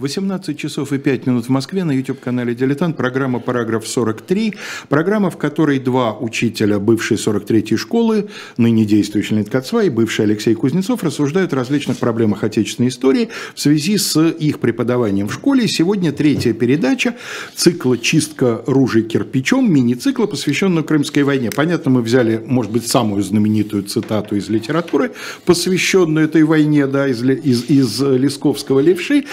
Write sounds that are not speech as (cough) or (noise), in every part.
18 часов и 5 минут в Москве на YouTube-канале «Дилетант». Программа «Параграф 43». Программа, в которой два учителя бывшей 43-й школы, ныне действующий Леонид Кацва и бывший Алексей Кузнецов, рассуждают о различных проблемах отечественной истории в связи с их преподаванием в школе. Сегодня третья передача цикла «Чистка ружей кирпичом», мини-цикла, посвященного Крымской войне. Понятно, мы взяли, может быть, самую знаменитую цитату из литературы, посвященную этой войне, да, из, из, из Лесковского «Левши».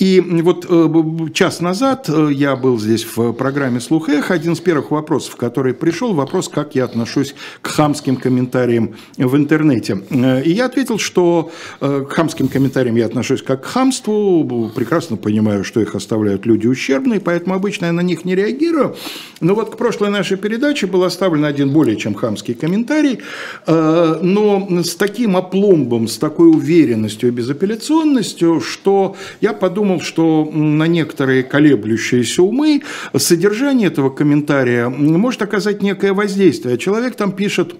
И вот э, час назад э, я был здесь в программе «Слух Эх». Один из первых вопросов, который пришел, вопрос, как я отношусь к хамским комментариям в интернете. Э, и я ответил, что к хамским комментариям я отношусь как к хамству, прекрасно понимаю, что их оставляют люди ущербные, поэтому обычно я на них не реагирую. Но вот к прошлой нашей передаче был оставлен один более чем хамский комментарий, но с таким опломбом, с такой уверенностью и безапелляционностью, что я подумал, что на некоторые колеблющиеся умы содержание этого комментария может оказать некое воздействие. Человек там пишет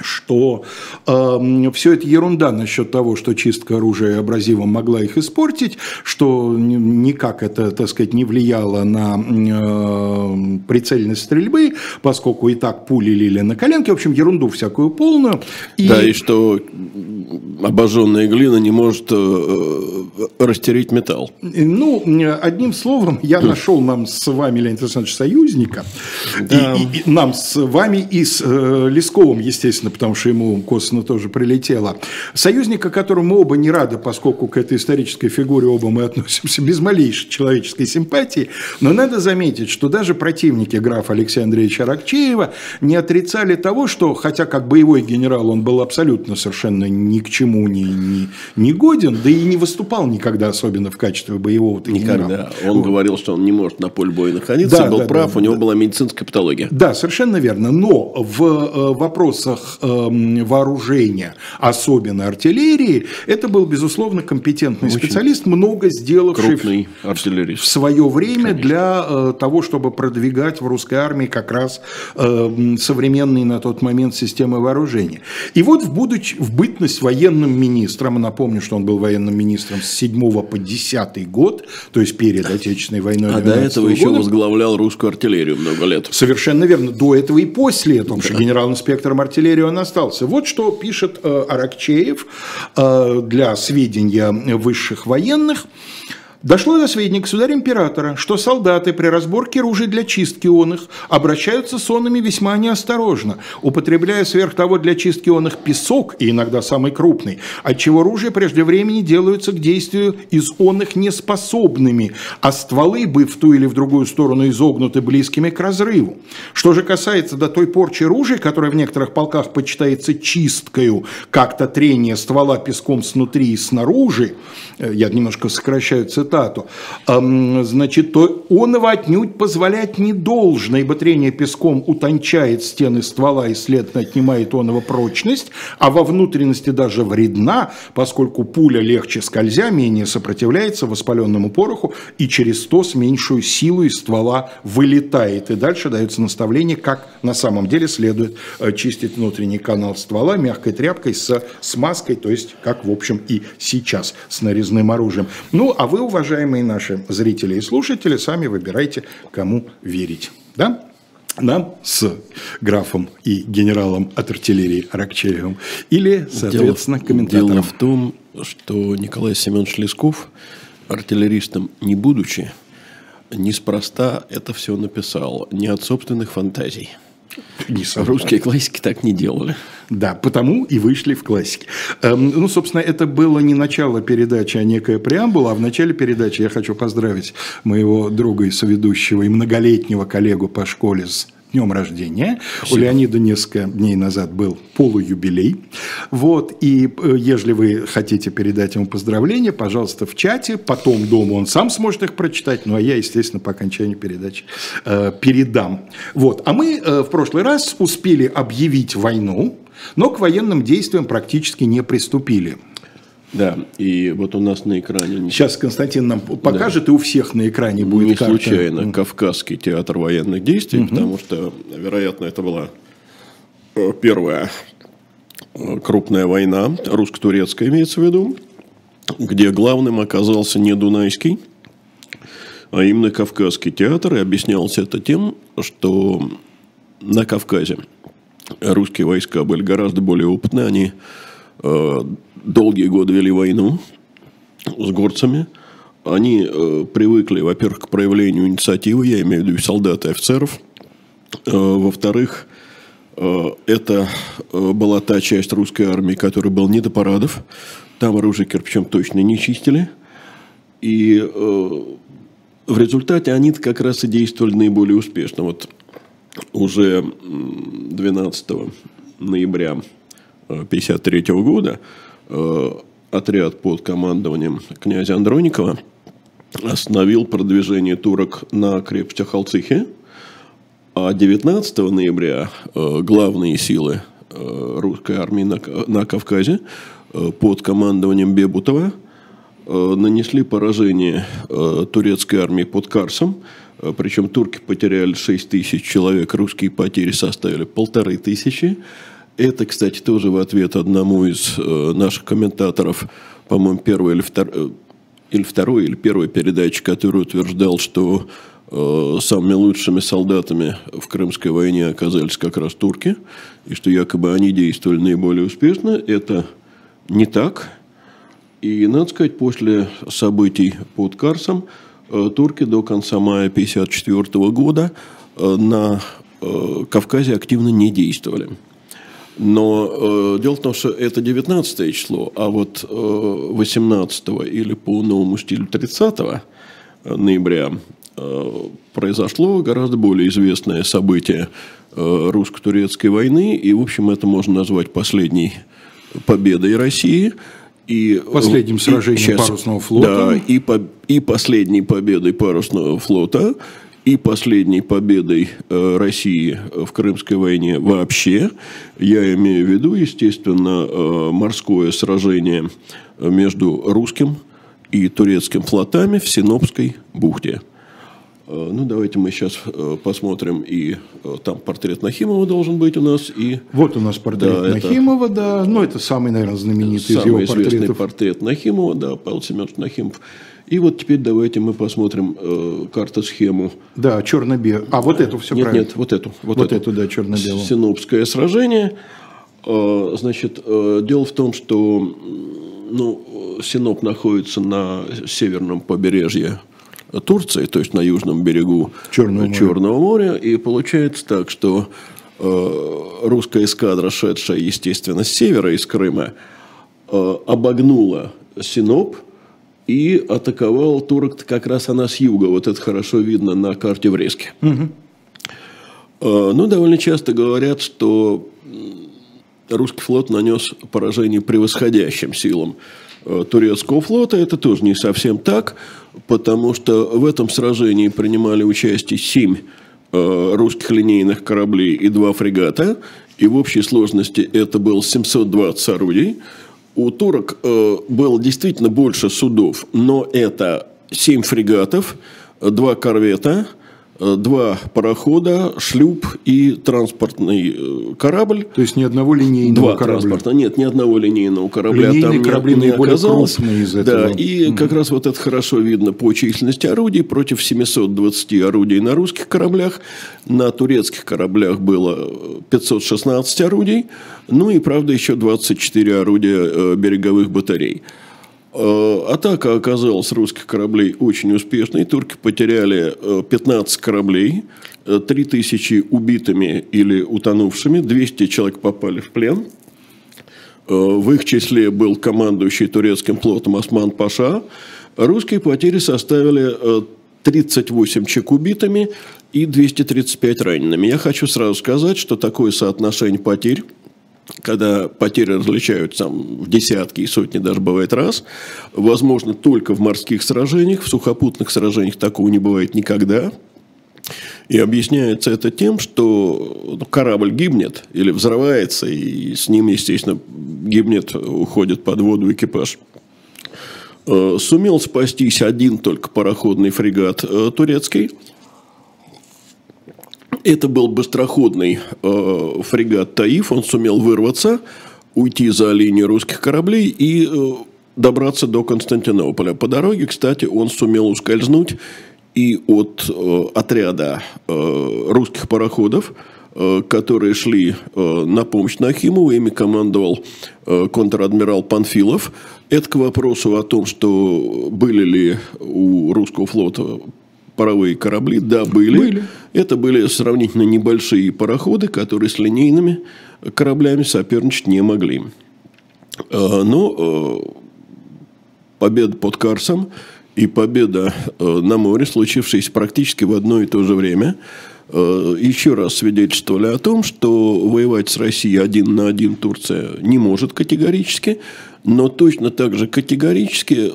что э, все это ерунда насчет того, что чистка оружия абразивом могла их испортить, что никак это, так сказать, не влияло на э, прицельность стрельбы, поскольку и так пули лили на коленке, в общем, ерунду всякую полную. И... Да, и что обожженная глина не может э, растереть металл. Ну, одним словом, я (laughs) нашел нам с вами, Леонид Александрович, союзника, да. и, и, и нам с вами и с э, Лесковым, естественно, естественно, потому что ему косвенно тоже прилетело. Союзника, которому оба не рады, поскольку к этой исторической фигуре оба мы относимся без малейшей человеческой симпатии, но надо заметить, что даже противники графа Алексея Андреевича Ракчеева не отрицали того, что, хотя как боевой генерал он был абсолютно совершенно ни к чему не, не, не годен, да и не выступал никогда особенно в качестве боевого генерала. Никогда. Он вот. говорил, что он не может на поле боя находиться, да, был да, прав, да, у него да. была медицинская патология. Да, совершенно верно. Но в э, вопросах э, вооружения, особенно артиллерии, это был, безусловно, компетентный Очень специалист, много сделавший в, в свое время Конечно. для э, того, чтобы продвигать в русской армии как раз э, современные на тот момент системы вооружения. И вот в, будучи, в бытность военным министром, напомню, что он был военным министром с 7 по 10 год, то есть перед Отечественной войной. А до этого года, еще возглавлял русскую артиллерию много лет. Совершенно верно. До этого и после, потому да. что генерал-инспектором артиллерии он остался. Вот что пишет э, Аракчеев э, для сведения высших военных. Дошло до сведения государя-императора, что солдаты при разборке ружей для чистки он их обращаются с онами весьма неосторожно, употребляя сверх того для чистки он их песок, и иногда самый крупный, отчего ружья прежде времени делаются к действию из он их неспособными, а стволы, бы в ту или в другую сторону изогнуты близкими к разрыву. Что же касается до той порчи ружей, которая в некоторых полках почитается чисткою, как-то трение ствола песком снутри и снаружи, э, я немножко сокращаю цитату, цитату, значит, то он его отнюдь позволять не должно, ибо трение песком утончает стены ствола и, следовательно, отнимает он его прочность, а во внутренности даже вредна, поскольку пуля легче скользя, менее сопротивляется воспаленному пороху и через то с меньшую силу из ствола вылетает. И дальше дается наставление, как на самом деле следует э, чистить внутренний канал ствола мягкой тряпкой с смазкой, то есть как, в общем, и сейчас с нарезным оружием. Ну, а вы, уважаемые уважаемые наши зрители и слушатели, сами выбирайте, кому верить. Да? нам с графом и генералом от артиллерии Аракчеевым или, соответственно, дело, комментатором. Дело в том, что Николай Семенович Лесков, артиллеристом не будучи, неспроста это все написал, не от собственных фантазий. Не Русские классики так не делали. Да, потому и вышли в классике. Эм, ну, собственно, это было не начало передачи, а некая преамбула. А в начале передачи я хочу поздравить моего друга и соведущего и многолетнего коллегу по школе с днем рождения. Спасибо. У Леонида несколько дней назад был полуюбилей. Вот, и э, если вы хотите передать ему поздравления, пожалуйста, в чате. Потом дома он сам сможет их прочитать. Ну, а я, естественно, по окончанию передачи э, передам. Вот. А мы э, в прошлый раз успели объявить войну, но к военным действиям практически не приступили. Да, и вот у нас на экране... Сейчас Константин нам покажет, да. и у всех на экране будет Не карта. случайно Кавказский театр военных действий, угу. потому что, вероятно, это была э, первая э, крупная война, русско-турецкая имеется в виду, где главным оказался не Дунайский, а именно Кавказский театр. И объяснялось это тем, что на Кавказе русские войска были гораздо более опытны. Они э, долгие годы вели войну с горцами. Они э, привыкли, во-первых, к проявлению инициативы, я имею в виду солдат и офицеров. Э, во-вторых, э, это э, была та часть русской армии, которая была не до парадов. Там оружие кирпичом точно не чистили. И э, в результате они как раз и действовали наиболее успешно. Вот уже 12 ноября 1953 э, года э, отряд под командованием князя Андроникова остановил продвижение турок на крепость Ахалцихе, а 19 ноября э, главные силы русской армии на Кавказе под командованием Бебутова нанесли поражение турецкой армии под Карсом – Причем турки потеряли 6 тысяч человек, русские потери составили полторы тысячи. Это, кстати, тоже в ответ одному из э, наших комментаторов, по-моему, первый или второй, э, или второй, или первой передачи, который утверждал, что самыми лучшими солдатами в Крымской войне оказались как раз турки, и что якобы они действовали наиболее успешно. Это не так. И, надо сказать, после событий под Карсом – Э, турки до конца мая 1954 года э, на э, Кавказе активно не действовали. Но э, дело в том, что это 19 число, а вот э, 18 или по новому стилю 30 ноября э, произошло гораздо более известное событие э, русско-турецкой войны, и, в общем, это можно назвать последней победой России – и последним сражением и, сейчас, парусного флота. Да, и, по, и последней победой парусного флота, и последней победой э, России в Крымской войне вообще. Я имею в виду, естественно, э, морское сражение между русским и турецким флотами в Синопской бухте. Э, ну, давайте мы сейчас э, посмотрим, и э, там портрет Нахимова должен быть у нас. И... Вот у нас портрет да, Нахимова, это... да. Ну, это самый, наверное, знаменитый самый из его портретов. портрет Нахимова, да, Павел Семенович Нахимов. И вот теперь давайте мы посмотрим э, карту-схему. Да, черно-белую. А, вот эту все нет, правильно. Нет, вот эту. Вот, вот эту. эту, да, черно-белую. Синопское сражение. Э, значит, э, дело в том, что ну, Синоп находится на северном побережье Турции, то есть на южном берегу Черного моря. Черного моря. И получается так, что э, русская эскадра, шедшая, естественно, с севера, из Крыма, э, обогнула Синоп и атаковал турок как раз она с юга. Вот это хорошо видно на карте в Резке. Угу. Э, ну, довольно часто говорят, что русский флот нанес поражение превосходящим силам турецкого флота. Это тоже не совсем так, потому что в этом сражении принимали участие семь э, русских линейных кораблей и два фрегата. И в общей сложности это было 720 орудий. У турок э, было действительно больше судов, но это 7 фрегатов, два корвета – Э, два парохода, шлюп и транспортный э, корабль. То есть ни одного линейного два корабля? транспорта. Нет, ни одного линейного корабля Линейные там корабли не, не оказалось. из этого. Да, и mm. как раз вот это хорошо видно по численности орудий. Против 720 орудий на русских кораблях. На турецких кораблях было 516 орудий. Ну и, правда, еще 24 орудия э, береговых батарей. Э, атака оказалась русских кораблей очень успешной. Турки потеряли 15 э, кораблей, 3000 э, убитыми или утонувшими, 200 человек попали в плен. В их числе был командующий турецким флотом Осман Паша. Русские потери составили 38 человек убитыми и 235 ранеными. Я хочу сразу сказать, что такое соотношение потерь когда потери различаются там, в десятки и сотни, даже бывает раз, возможно, только в морских сражениях, в сухопутных сражениях такого не бывает никогда. И объясняется это тем, что ну, корабль гибнет или взрывается, и с ним, естественно, гибнет, уходит под воду экипаж. Э, сумел спастись один только пароходный фрегат э, турецкий – это был быстроходный э, фрегат «Таиф». Он сумел вырваться, уйти за линию русских кораблей и э, добраться до Константинополя. По дороге, кстати, он сумел ускользнуть и от отряда русских пароходов, которые шли на помощь Нахимову, ими командовал контр-адмирал Панфилов. Это к вопросу о том, что были ли у русского флота паровые корабли, да, были. были. Это были сравнительно небольшие пароходы, которые с линейными кораблями соперничать не могли. А, Но ну, победа под Карсом и победа на море, случившиеся практически в одно и то же время, еще раз свидетельствовали о том, что воевать с Россией один на один Турция не может категорически, но точно так же категорически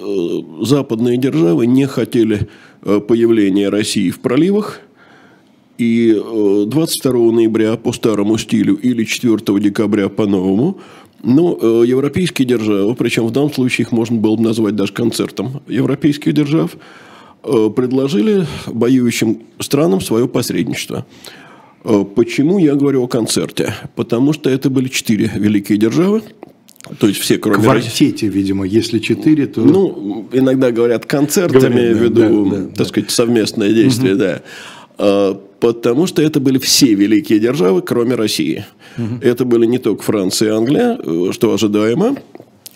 западные державы не хотели Э, появления России в проливах. И 22 э, ноября по старому стилю или 4 декабря по новому ну, э, европейские державы, причем в данном случае их можно было бы назвать даже концертом европейских держав, предложили воюющим странам свое посредничество. Почему я говорю о концерте? Потому что это были четыре великие державы – то есть все, кроме Квартете, видимо, если четыре, то... Ну, иногда говорят концертами, говорят, да, в виду, да, да, так да. сказать, совместное действие, угу. да. А, потому что это были все великие державы, кроме России. Угу. Это были не только Франция и Англия, что ожидаемо,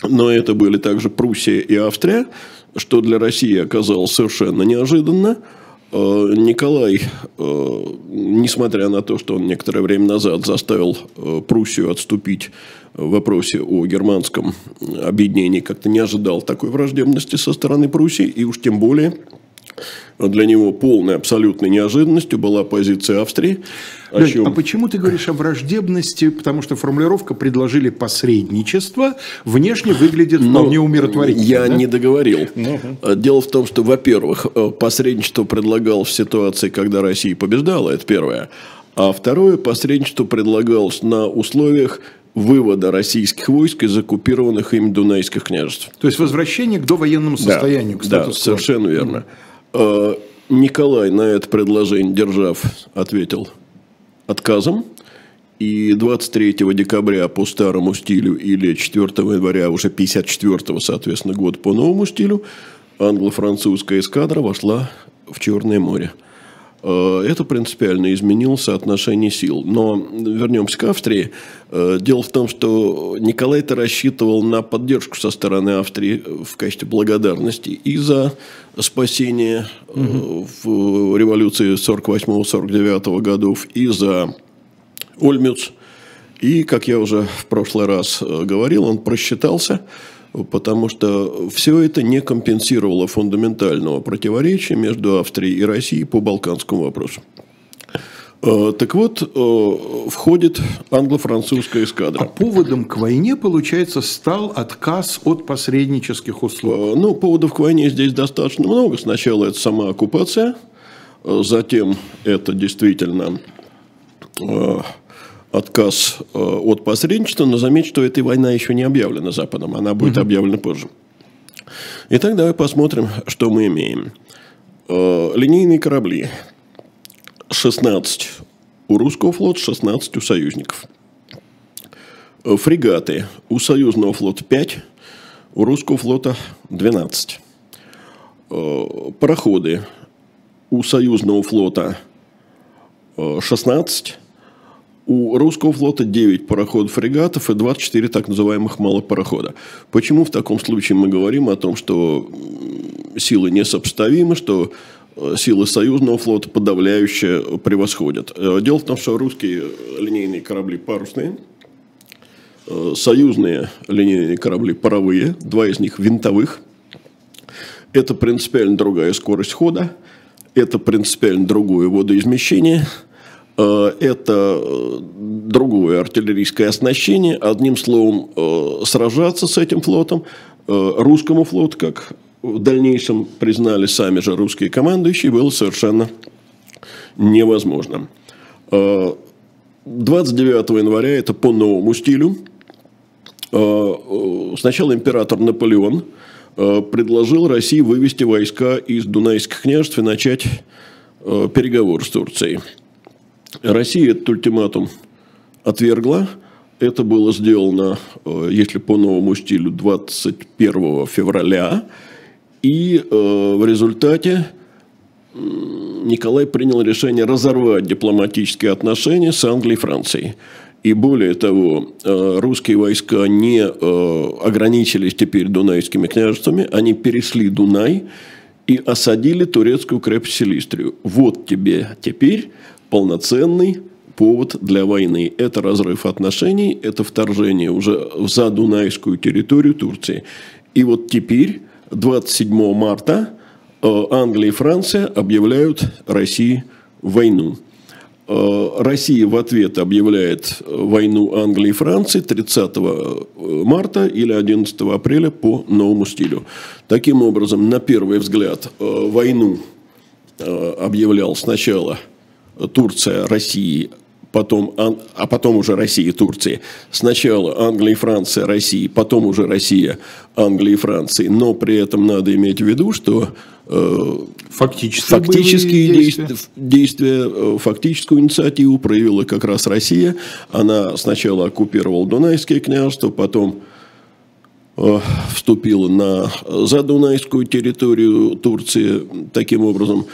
но это были также Пруссия и Австрия, что для России оказалось совершенно неожиданно. А, Николай, а, несмотря на то, что он некоторое время назад заставил Пруссию отступить в вопросе о германском объединении как-то не ожидал такой враждебности со стороны Пруссии, и уж тем более для него полной абсолютной неожиданностью была позиция Австрии. О чем... А почему ты говоришь о враждебности? Потому что формулировка «предложили посредничество» внешне выглядит ну, вполне умиротворительно. Я да? не договорил. uh Дело в том, что, во-первых, посредничество предлагал в ситуации, когда Россия побеждала, это первое. А второе, посредничество предлагалось на условиях вывода российских войск из оккупированных им Дунайских княжеств. То есть возвращение к довоенному состоянию. Да, да совершенно верно. Mm. Николай на это предложение держав ответил отказом. И 23 декабря по старому стилю или 4 января уже 54 соответственно, год по новому стилю англо-французская эскадра вошла в Черное море. Э, это принципиально изменило соотношение сил. Но вернемся к Австрии. Э, дело в том, что Николай-то рассчитывал на поддержку со стороны Австрии в качестве благодарности и за спасение угу. в революции 48-49 годов, и за Ольмюц. И, как я уже в прошлый раз говорил, он просчитался – потому что все это не компенсировало фундаментального противоречия между Австрией и Россией по балканскому вопросу. Э, так вот, э, входит англо-французская эскадра. А поводом к войне, получается, стал отказ от посреднических услуг? Э, ну, поводов к войне здесь достаточно много. Сначала это сама оккупация, затем это действительно отказ э, от посредничества, но заметь, что эта война еще не объявлена Западом, она будет угу. объявлена позже. Итак, давай посмотрим, что мы имеем. Э, линейные корабли. 16 у русского флота, 16 у союзников. Э, фрегаты. У союзного флота 5, у русского флота 12. Пароходы. У союзного флота 16, у русского флота 9 пароходов-фрегатов и 24 так называемых малопарохода. Почему в таком случае мы говорим о том, что силы несопоставимы, что э, силы союзного флота подавляюще превосходят? Э, дело в том, что русские линейные корабли парусные, э, союзные линейные корабли паровые, два из них винтовых. Это принципиально другая скорость хода, это принципиально другое водоизмещение – это э, другое артиллерийское оснащение. Одним словом, э, сражаться с этим флотом русскому флоту, как в дальнейшем признали сами же русские командующие, было совершенно невозможно. 29 января, это по новому стилю, сначала император Наполеон предложил России вывести войска из Дунайских княжеств и начать переговоры с Турцией. Россия этот ультиматум отвергла. Это было сделано, э, если по новому стилю, 21 февраля. И э, в результате Николай принял решение разорвать дипломатические отношения с Англией и Францией. И более того, э, русские войска не ограничились теперь дунайскими княжествами, они перешли Дунай и осадили турецкую крепость Селистрию. Вот тебе теперь полноценный повод для войны. Это разрыв отношений, это вторжение уже за Дунайскую территорию Турции. И вот теперь, 27 марта, э, Англия и Франция объявляют России войну. Э, Россия в ответ объявляет войну Англии и Франции 30 э, марта или 11 апреля по новому стилю. Таким образом, на первый взгляд, войну объявлял сначала Турция России потом, а потом уже Россия и Турция. Сначала Англия и Франция, Россия, потом уже Россия, Англия и Франция. Но при этом надо иметь в виду, что э, фактические, фактические действия. действия, э, фактическую инициативу проявила как раз Россия. Она сначала оккупировала Дунайское княжество, потом вступила на задунайскую территорию Турции. Таким образом,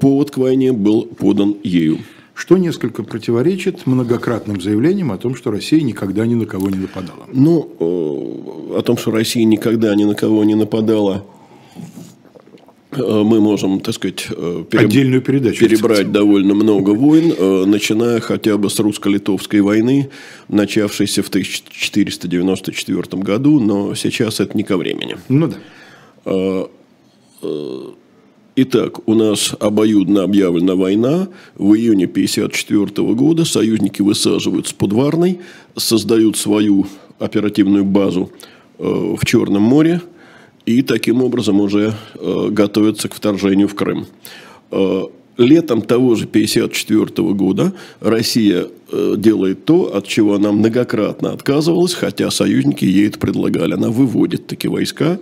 повод к войне был подан ею что несколько противоречит многократным заявлениям о том, что Россия никогда ни на кого не нападала. Ну, э, о том, что Россия никогда ни на кого не нападала, э, мы можем, так сказать, э, переб... отдельную передачу перебрать довольно много войн, начиная хотя бы с русско-литовской войны, начавшейся в 1494 году, но сейчас это не ко времени. Ну да. Итак, у нас обоюдно объявлена война. В июне 1954 года союзники высаживают с Подварной, создают свою оперативную базу э, в Черном море и таким образом уже э, готовятся к вторжению в Крым. Э, летом того же 1954 года Россия делает то, от чего она многократно отказывалась, хотя союзники ей это предлагали. Она выводит такие войска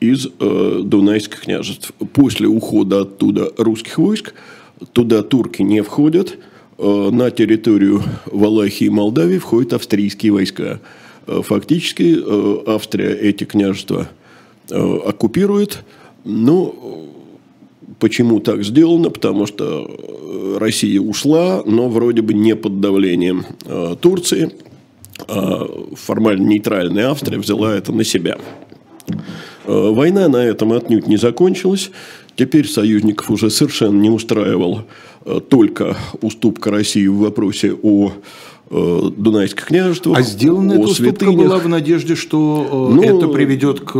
из э, Дунайских княжеств. После ухода оттуда русских войск, туда турки не входят, э, на территорию Валахии и Молдавии входят австрийские войска. Э, фактически э, Австрия эти княжества э, оккупирует, но Почему так сделано? Потому что э, Россия ушла, но вроде бы не под давлением э, Турции. А формально нейтральная Австрия взяла это на себя. Э, война на этом отнюдь не закончилась. Теперь союзников уже совершенно не устраивал э, только уступка России в вопросе о э, Дунайских княжествах. А сделана эта уступка была в надежде, что ну, это приведет к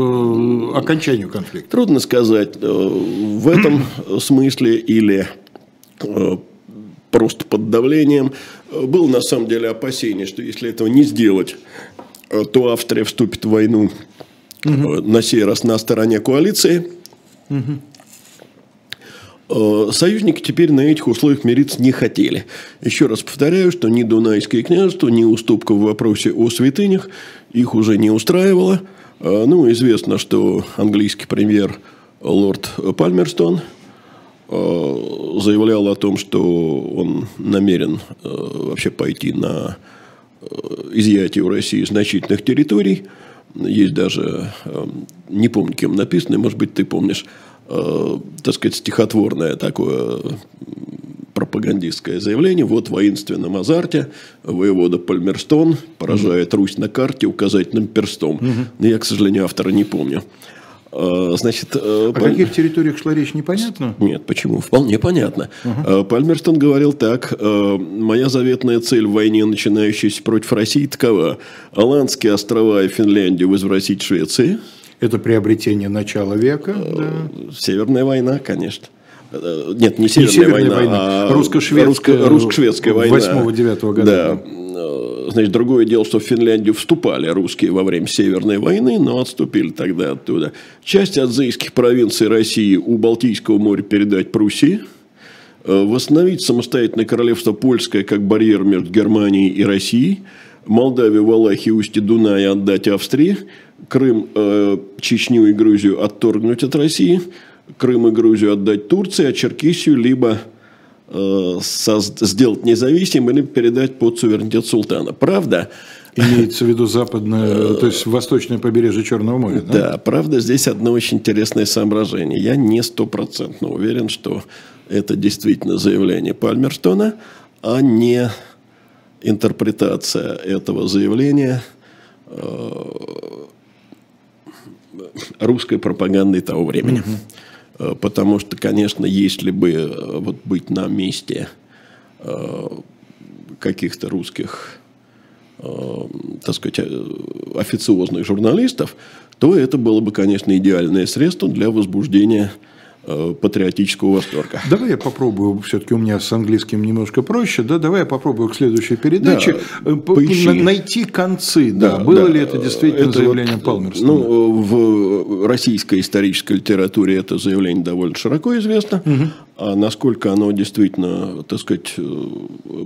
окончанию конфликта? Трудно сказать. В этом (clears throat) смысле или просто под давлением. Было на самом деле опасение, что если этого не сделать, то Австрия вступит в войну угу. на сей раз на стороне коалиции. Угу. Союзники теперь на этих условиях мириться не хотели. Еще раз повторяю, что ни Дунайское княжество, ни уступка в вопросе о святынях их уже не устраивало. Э, ну, известно, что английский премьер лорд Пальмерстон заявлял о том, что он намерен вообще пойти на изъятие у России значительных территорий – есть даже, не помню, кем написано, может быть, ты помнишь, э, так сказать, стихотворное такое пропагандистское заявление. Вот в воинственном азарте воевода Пальмерстон поражает Русь на карте указательным перстом. Угу. Но я, к сожалению, автора не помню. А, значит, э, о Паль... каких территориях шла речь, непонятно? Нет, почему? Вполне понятно. Угу. Пальмерстон говорил так. «Э, «Моя заветная цель в войне, начинающейся против России, такова. Аландские острова и Финляндию возвратить Швеции». Это приобретение начала века? Да. Северная война, конечно. Нет, не Северная, не Северная война, война, а русско-шведская, русско-шведская война. 8-9 года. Да. Значит, другое дело, что в Финляндию вступали русские во время Северной войны, но отступили тогда оттуда. Часть адзейских провинций России у Балтийского моря передать Пруссии. Э, восстановить самостоятельное королевство польское как барьер между Германией и Россией. Молдавию, Валахию, устье Дуная отдать Австрии. Крым, э, Чечню и Грузию отторгнуть от России. Крым и Грузию отдать Турции, а Черкесию либо Э, сделать независимым или передать под суверенитет султана. Правда, Имеется в виду западное, то есть восточное побережье Черного моря, да? Да, правда, здесь одно очень интересное соображение. Я не стопроцентно уверен, что это действительно заявление Пальмерстона, а не интерпретация этого заявления э, русской пропагандой того времени. Угу. Потому что, конечно, если бы э, вот быть на месте каких-то русских, так сказать, официозных журналистов, то это было бы, конечно, идеальное средство для возбуждения Э, патриотического восторга. Давай я попробую, все-таки у меня с английским немножко проще, да, давай я попробую к следующей передаче да, э, найти концы, да, да было да, ли это действительно это заявление вот, Палмерстона. Ну, в российской исторической литературе это заявление довольно широко известно, угу. а насколько оно действительно, так сказать, э,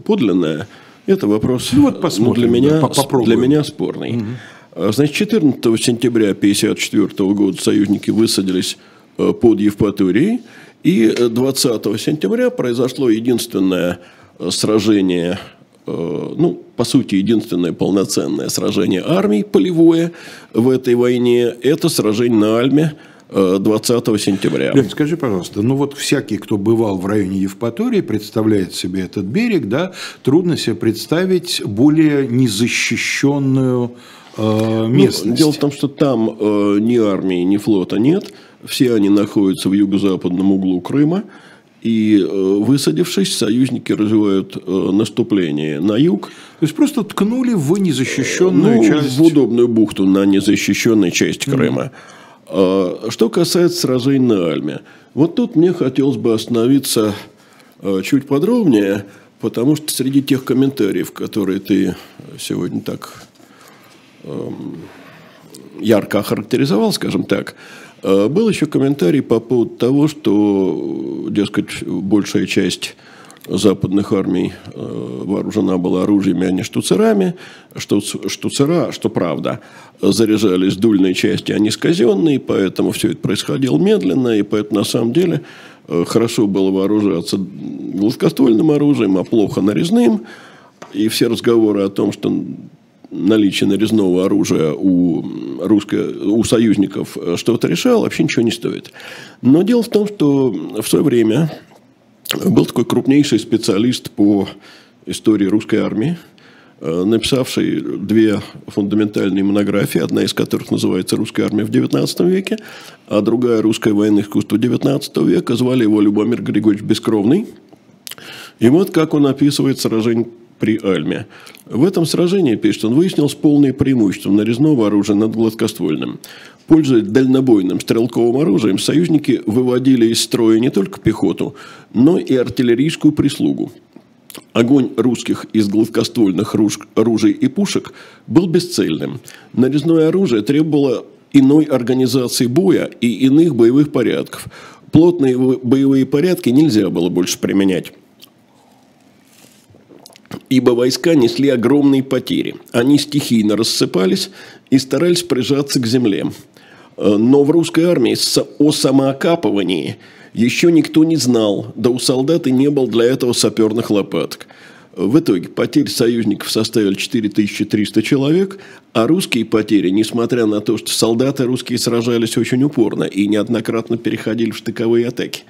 подлинное, это вопрос ну, вот посмотрим, ну, для, меня, да, для меня спорный. Угу. Значит, 14 сентября 1954 года союзники высадились Э, под Евпаторией. И 20 э, сентября произошло единственное э, сражение, ну, по сути, единственное полноценное сражение армий полевое в этой войне. Это сражение на Альме 20 сентября. Лень, скажи, пожалуйста, ну вот всякий, кто бывал в районе Евпатории, представляет себе этот берег, да, трудно себе представить более незащищенную э, местность. Ну, дело в том, что там э, ни армии, ни флота нет. Все они находятся в юго-западном углу Крыма. И э, высадившись, союзники развивают э, наступление на юг. То есть просто ткнули в незащищенную ну, часть. В удобную бухту на незащищенной часть Крыма. Mm. Что касается сражений на Альме. Вот тут мне хотелось бы остановиться э, чуть подробнее, потому что среди тех комментариев, которые ты сегодня так эм, ярко охарактеризовал, скажем так, был еще комментарий по поводу того, что, дескать, большая часть западных армий э, вооружена была оружиями, а не штуцерами, что штуцера, что правда, заряжались дульные части, а не с казенные, поэтому все это происходило медленно, и поэтому на самом деле э, хорошо было вооружаться гладкоствольным оружием, а плохо нарезным, и все разговоры о том, что наличие нарезного оружия у, русско, у союзников что-то решало, вообще ничего не стоит. Но дело в том, что в свое время был такой крупнейший специалист по истории русской армии, э, написавший две фундаментальные монографии, одна из которых называется «Русская армия в XIX веке», а другая «Русское военное искусство XIX века». Звали его Любомир Григорьевич Бескровный. И вот как он описывает сражение при Альме. В этом сражении, пишет он, выяснилось полное преимущество нарезного оружия над гладкоствольным. Пользуясь дальнобойным стрелковым оружием, союзники выводили из строя не только пехоту, но и артиллерийскую прислугу. Огонь русских из гладкоствольных ружей и пушек был бесцельным. Нарезное оружие требовало иной организации боя и иных боевых порядков. Плотные боевые порядки нельзя было больше применять ибо войска несли огромные потери. Они стихийно рассыпались и старались прижаться к земле. Э, но в русской армии о самоокапывании еще никто не знал, да у солдат и не было для этого саперных лопаток. В итоге потери союзников составили 4300 человек, а русские потери, несмотря на то, что солдаты русские сражались очень упорно и неоднократно переходили в штыковые атаки,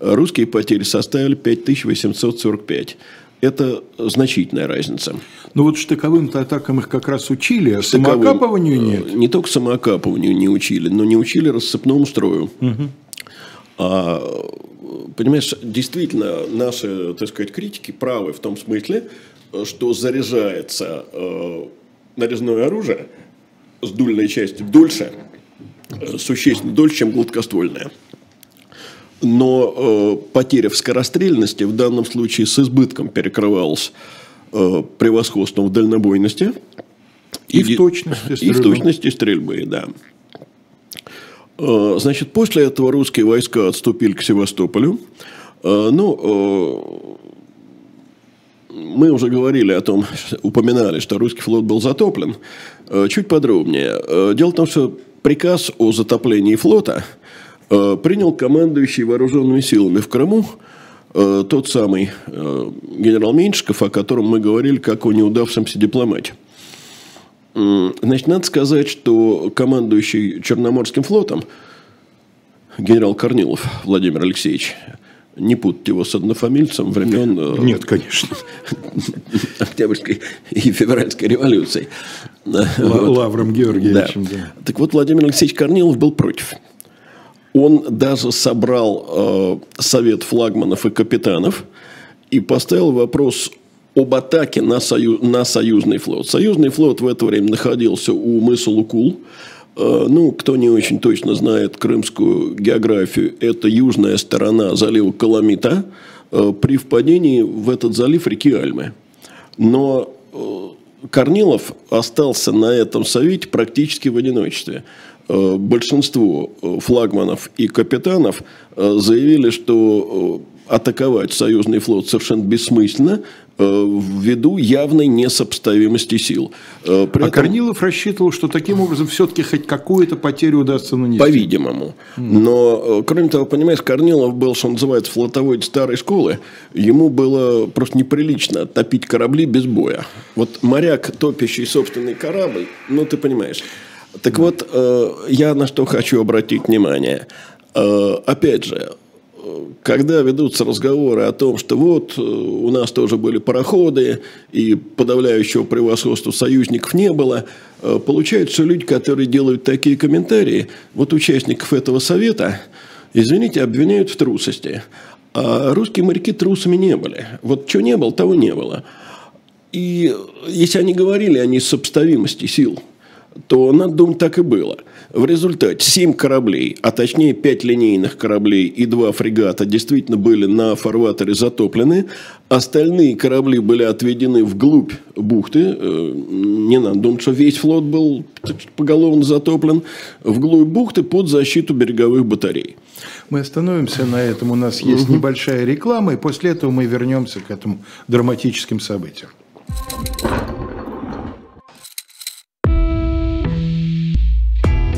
русские потери составили 5845 это значительная разница. Ну вот штыковым-то атакам их как раз учили, а Штыковым, самоокапыванию нет. Не только самоокапыванию не учили, но не учили рассыпному строю. Угу. А, понимаешь, действительно, наши, так сказать, критики правы в том смысле, что заряжается э, нарезное оружие с дульной частью дольше, э, существенно дольше, чем гладкоствольное но э, потеря в скорострельности в данном случае с избытком перекрывалась э, превосходством в дальнобойности. И, и в точности стрельбы. И в точности стрельбы, да. Э, значит, после этого русские войска отступили к Севастополю. Э, ну, э, мы уже говорили о том, (laughs) упоминали, что русский флот был затоплен. Э, чуть подробнее. Э, дело в том, что приказ о затоплении флота – принял командующий вооруженными силами в Крыму э, тот самый э, генерал Меньшиков, о котором мы говорили, как о неудавшемся дипломате. Значит, надо сказать, что командующий Черноморским флотом генерал Корнилов Владимир Алексеевич, не путать его с однофамильцем времен... Э, Нет, конечно. (laughs) Октябрьской и февральской революции. Лавром Георгиевичем. Да. Так вот, Владимир Алексеевич Корнилов был против. Он даже собрал э, совет флагманов и капитанов и поставил вопрос об атаке на, сою, на союзный флот. Союзный флот в это время находился у мыса Лукул. Э, ну, кто не очень точно знает крымскую географию, это южная сторона залива Каламита э, при впадении в этот залив реки Альмы. Но э, Корнилов остался на этом совете практически в одиночестве. Большинство флагманов и капитанов заявили, что атаковать союзный флот совершенно бессмысленно, Э, ввиду явной несопоставимости сил. Э, при а этом... Корнилов рассчитывал, что таким образом все-таки хоть какую-то потерю удастся нанести. По-видимому. Но, э, кроме того, понимаешь, Корнилов был, что называется, флотовой старой школы. Ему было просто неприлично топить корабли без боя. Вот моряк, топящий собственный корабль, ну, ты понимаешь. Так вот, я на что хочу обратить внимание. Опять же, когда ведутся разговоры о том, что вот э, у нас тоже были пароходы, и подавляющего превосходства союзников не было, э, получается, люди, которые делают такие комментарии, вот участников этого совета, извините, обвиняют в трусости. А русские моряки трусами не были. Вот что не было, того не было. И если они говорили о несопоставимости сил, то, надо думать, так и было – в результате 7 кораблей, а точнее 5 линейных кораблей и 2 фрегата действительно были на фарватере затоплены. Остальные корабли были отведены вглубь бухты. Э, не надо думать, что весь флот был поголовно затоплен. Вглубь бухты под защиту береговых батарей. Мы остановимся на этом. У нас есть угу. небольшая реклама, и после этого мы вернемся к этому драматическим событиям.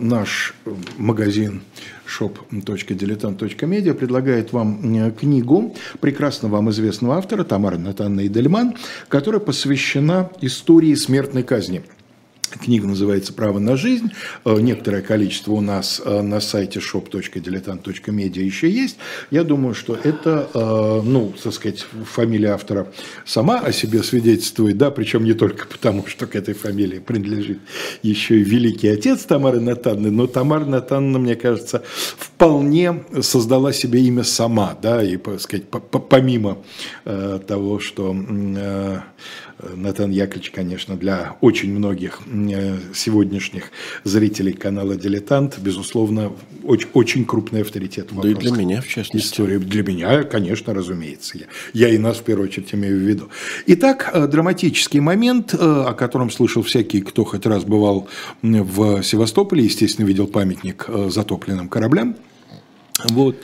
Наш магазин shop.diletant.media предлагает вам э, книгу прекрасно вам известного автора Тамары Натанны Идельман, которая посвящена истории смертной казни – Книга называется «Право на жизнь». Э, некоторое количество у нас э, на сайте shop.diletant.media еще есть. Я думаю, что это, э, ну, так сказать, фамилия автора сама о себе свидетельствует, да, причем не только потому, что к этой фамилии принадлежит еще и великий отец Тамары Натанны, но Тамара Натанна, мне кажется, вполне создала себе имя сама, да, и, так сказать, помимо того, что Натан Яковлевич, конечно, для очень многих э, сегодняшних зрителей канала «Дилетант», безусловно, очень, очень крупный авторитет. Да и для меня, в частности. Истории. Для меня, конечно, разумеется. Я, я и нас, в первую очередь, имею в виду. Итак, э, драматический момент, э, о котором слышал всякий, кто хоть раз бывал в Севастополе, естественно, видел памятник затопленным кораблям. Вот.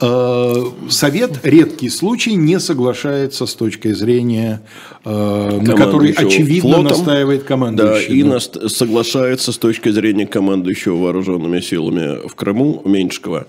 Э, совет редкий случай не соглашается с точки зрения, э, на которой очевидно флотом, настаивает командующий. Да, и да. соглашается с точки зрения командующего вооруженными силами в Крыму Меньшикова.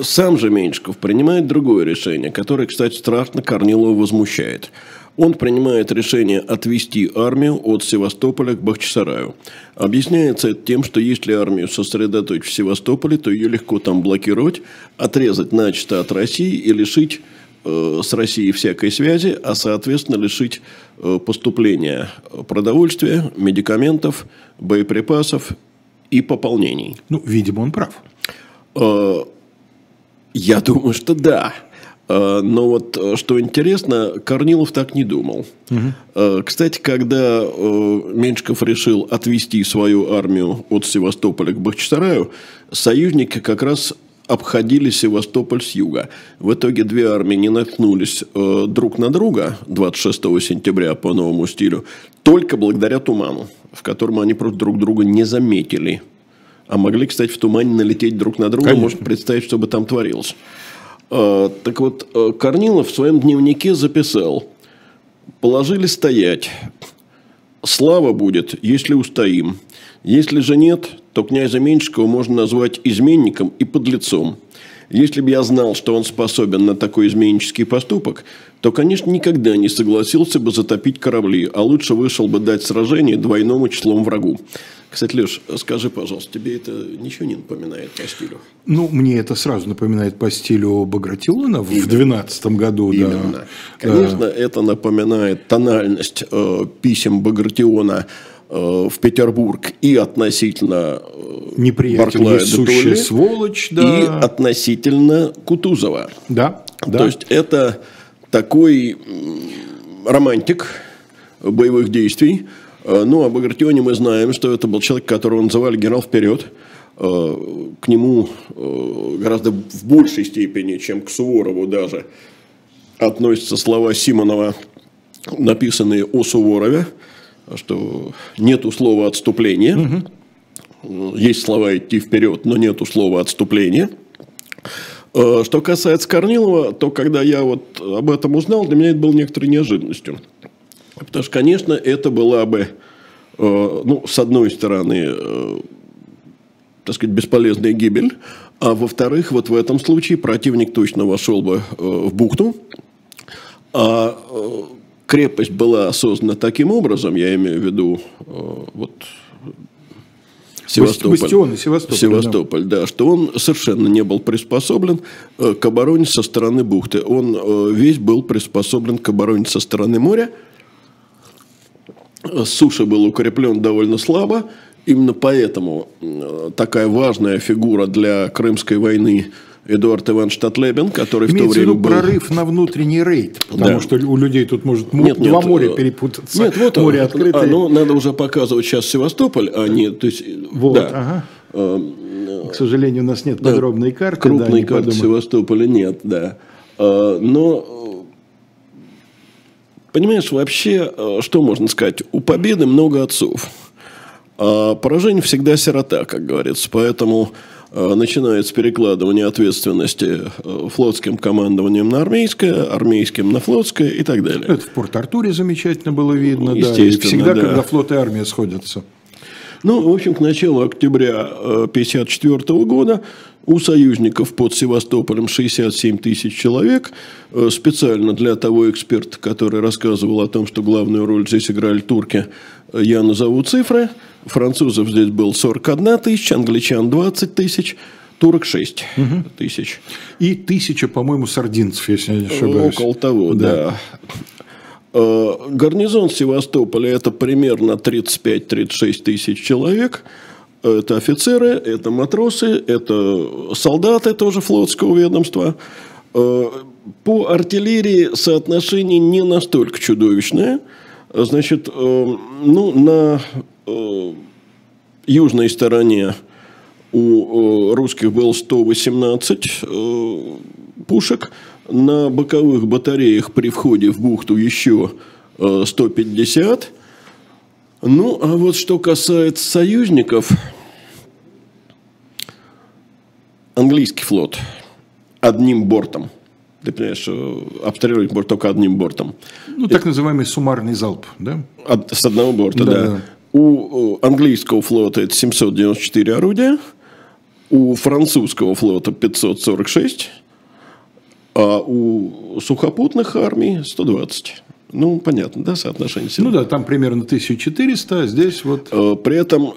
Сам же Меньшиков принимает другое решение, которое, кстати, страшно Корнилова возмущает – он принимает решение отвести армию от Севастополя к Бахчисараю. Объясняется это тем, что если армию сосредоточить в Севастополе, то ее легко там блокировать, отрезать начисто от России и лишить э, с Россией всякой связи, а соответственно лишить э, поступления продовольствия, медикаментов, боеприпасов и пополнений. Ну, видимо, он прав. Э, я думаю, что да. А, но вот э, что интересно, Корнилов так не думал. Угу. Кстати, когда э, Меньшиков решил отвести свою армию от Севастополя к Бахчисараю, союзники как раз обходили Севастополь с юга. В итоге две армии не наткнулись э, друг на друга 26 сентября по новому стилю только благодаря туману, в котором они просто друг друга не заметили. А могли, кстати, в тумане налететь друг на друга. Конечно. Можно представить, что бы там творилось. Э, так вот, э, Корнилов в своем дневнике записал. Положили стоять. Слава будет, если устоим. Если же нет, то князя Меньшикова можно назвать изменником и подлецом. Если бы я знал, что он способен на такой изменнический поступок, то, конечно, никогда не согласился бы затопить корабли, а лучше вышел бы дать сражение двойному числом врагу. Кстати, Леш, скажи, пожалуйста, тебе это ничего не напоминает по стилю? Ну, мне это сразу напоминает по стилю Багратиона в 2012 году. Именно. Да. Конечно, э... это напоминает тональность э, писем Багратиона в Петербург и относительно э, Неприятель Барклая Толли, сволочь, да. и относительно Кутузова. Да, да. То есть, это такой романтик боевых действий, Э, ну, об Агартионе мы знаем, что это был человек, которого называли генерал вперед. Э, к нему э, гораздо в большей степени, чем к Суворову даже, относятся слова Симонова, написанные о Суворове, что нету слова отступления. Угу. Есть слова идти вперед, но нету слова отступления. Что касается Корнилова, то когда я вот об этом узнал, для меня это было некоторой неожиданностью. Потому что, конечно, это была бы, э, ну, с одной стороны, э, так сказать, бесполезная гибель, а во-вторых, вот в этом случае противник точно вошел бы э, в бухту, а крепость была создана таким образом, я имею в виду вот Севастополь, Бастионы, Севастополь, Севастополь да. да, что он совершенно не был приспособлен к обороне со стороны бухты. Он весь был приспособлен к обороне со стороны моря – Суша был укреплен довольно слабо. Именно поэтому такая важная фигура для Крымской войны Эдуард Иванович Татлебин, который Имеется в то время был... прорыв на внутренний рейд, потому да. что у людей тут может нет, два нет, моря э, перепутаться. Нет, вот море открытое. Ну, надо уже показывать сейчас Севастополь, а не... То есть, вот, да. ага. К сожалению, у нас нет да, подробной карты. Крупной да, карты Севастополя нет, да. А, но Понимаешь, вообще, э, что можно сказать? У победы много отцов. А поражение всегда сирота, как говорится. Поэтому э, начинается перекладывание ответственности э, флотским командованием на армейское, армейским на флотское и так далее. Это в Порт-Артуре замечательно было видно. Естественно, да. И всегда, да. когда флот и армия сходятся. Ну, в общем, к началу октября 1954 года у союзников под Севастополем 67 тысяч человек. Э, специально для того эксперта, который рассказывал о том, что главную роль здесь играли турки, э, я назову цифры. Французов здесь было 41 тысяча, англичан 20 тысяч, турок 6 угу. тысяч. И тысяча, по-моему, сардинцев, если я не ошибаюсь. Около того, да. да. Э, гарнизон Севастополя – это примерно 35-36 тысяч человек – это офицеры, это матросы, это солдаты тоже флотского ведомства. Э, по артиллерии соотношение не настолько чудовищное. Значит, э, ну, на южной стороне у русских было 118 пушек, на боковых батареях при входе в бухту еще 150, ну, а вот что касается союзников, английский флот одним бортом. Ты понимаешь, обстреливать борт только одним бортом. Ну, так называемый суммарный залп, да? От, с одного борта, да. да. У английского флота это 794 орудия, у французского флота 546, а у сухопутных армий 120. Ну, понятно, да, соотношение сил. Ну да, там примерно 1400, а здесь вот... Э, при этом,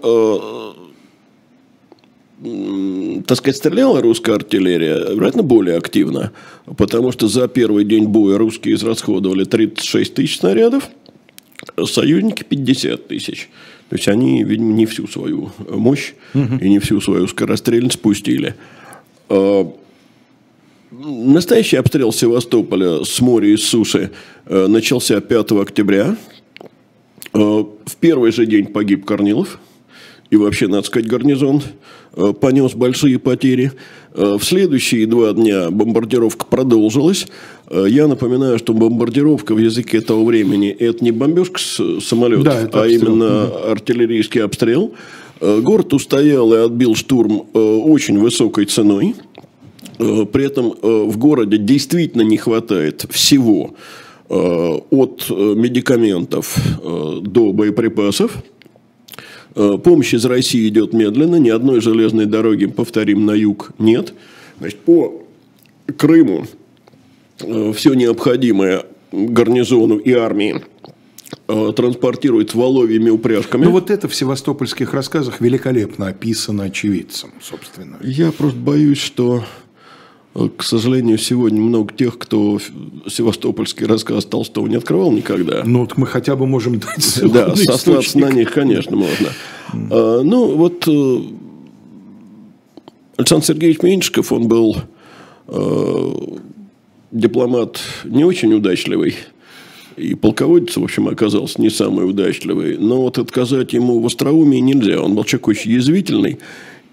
э, так сказать, стреляла русская артиллерия, вероятно, более активно, потому что за первый день боя русские израсходовали 36 тысяч снарядов, союзники 50 тысяч. То есть они, видимо, не всю свою мощь угу. и не всю свою скорострельность спустили. Настоящий обстрел Севастополя с моря и с суши э, начался 5 октября. Э, в первый же день погиб Корнилов. и вообще, надо сказать, гарнизон э, понес большие потери. В следующие два дня бомбардировка продолжилась. Я напоминаю, что бомбардировка в языке того времени – это не бомбежка с самолета, да, а обстрел. именно артиллерийский обстрел. Город устоял и отбил штурм очень высокой ценой. При этом в городе действительно не хватает всего от медикаментов до боеприпасов. Э, помощь из России идет медленно, ни одной железной дороги, повторим, на юг нет. Значит, по Крыму э, все необходимое гарнизону и армии э, транспортирует воловьими упряжками. Ну, вот это в севастопольских рассказах великолепно описано очевидцем, собственно. Я просто боюсь, что к сожалению, сегодня много тех, кто севастопольский рассказ Толстого не открывал никогда. Ну, вот мы хотя бы можем дать Да, сослаться на них, конечно, можно. А, ну, вот э, Александр Сергеевич Меньшиков, он был э, дипломат не очень удачливый. И полководец, в общем, оказался не самый удачливый. Но вот отказать ему в остроумии нельзя. Он был человек очень язвительный.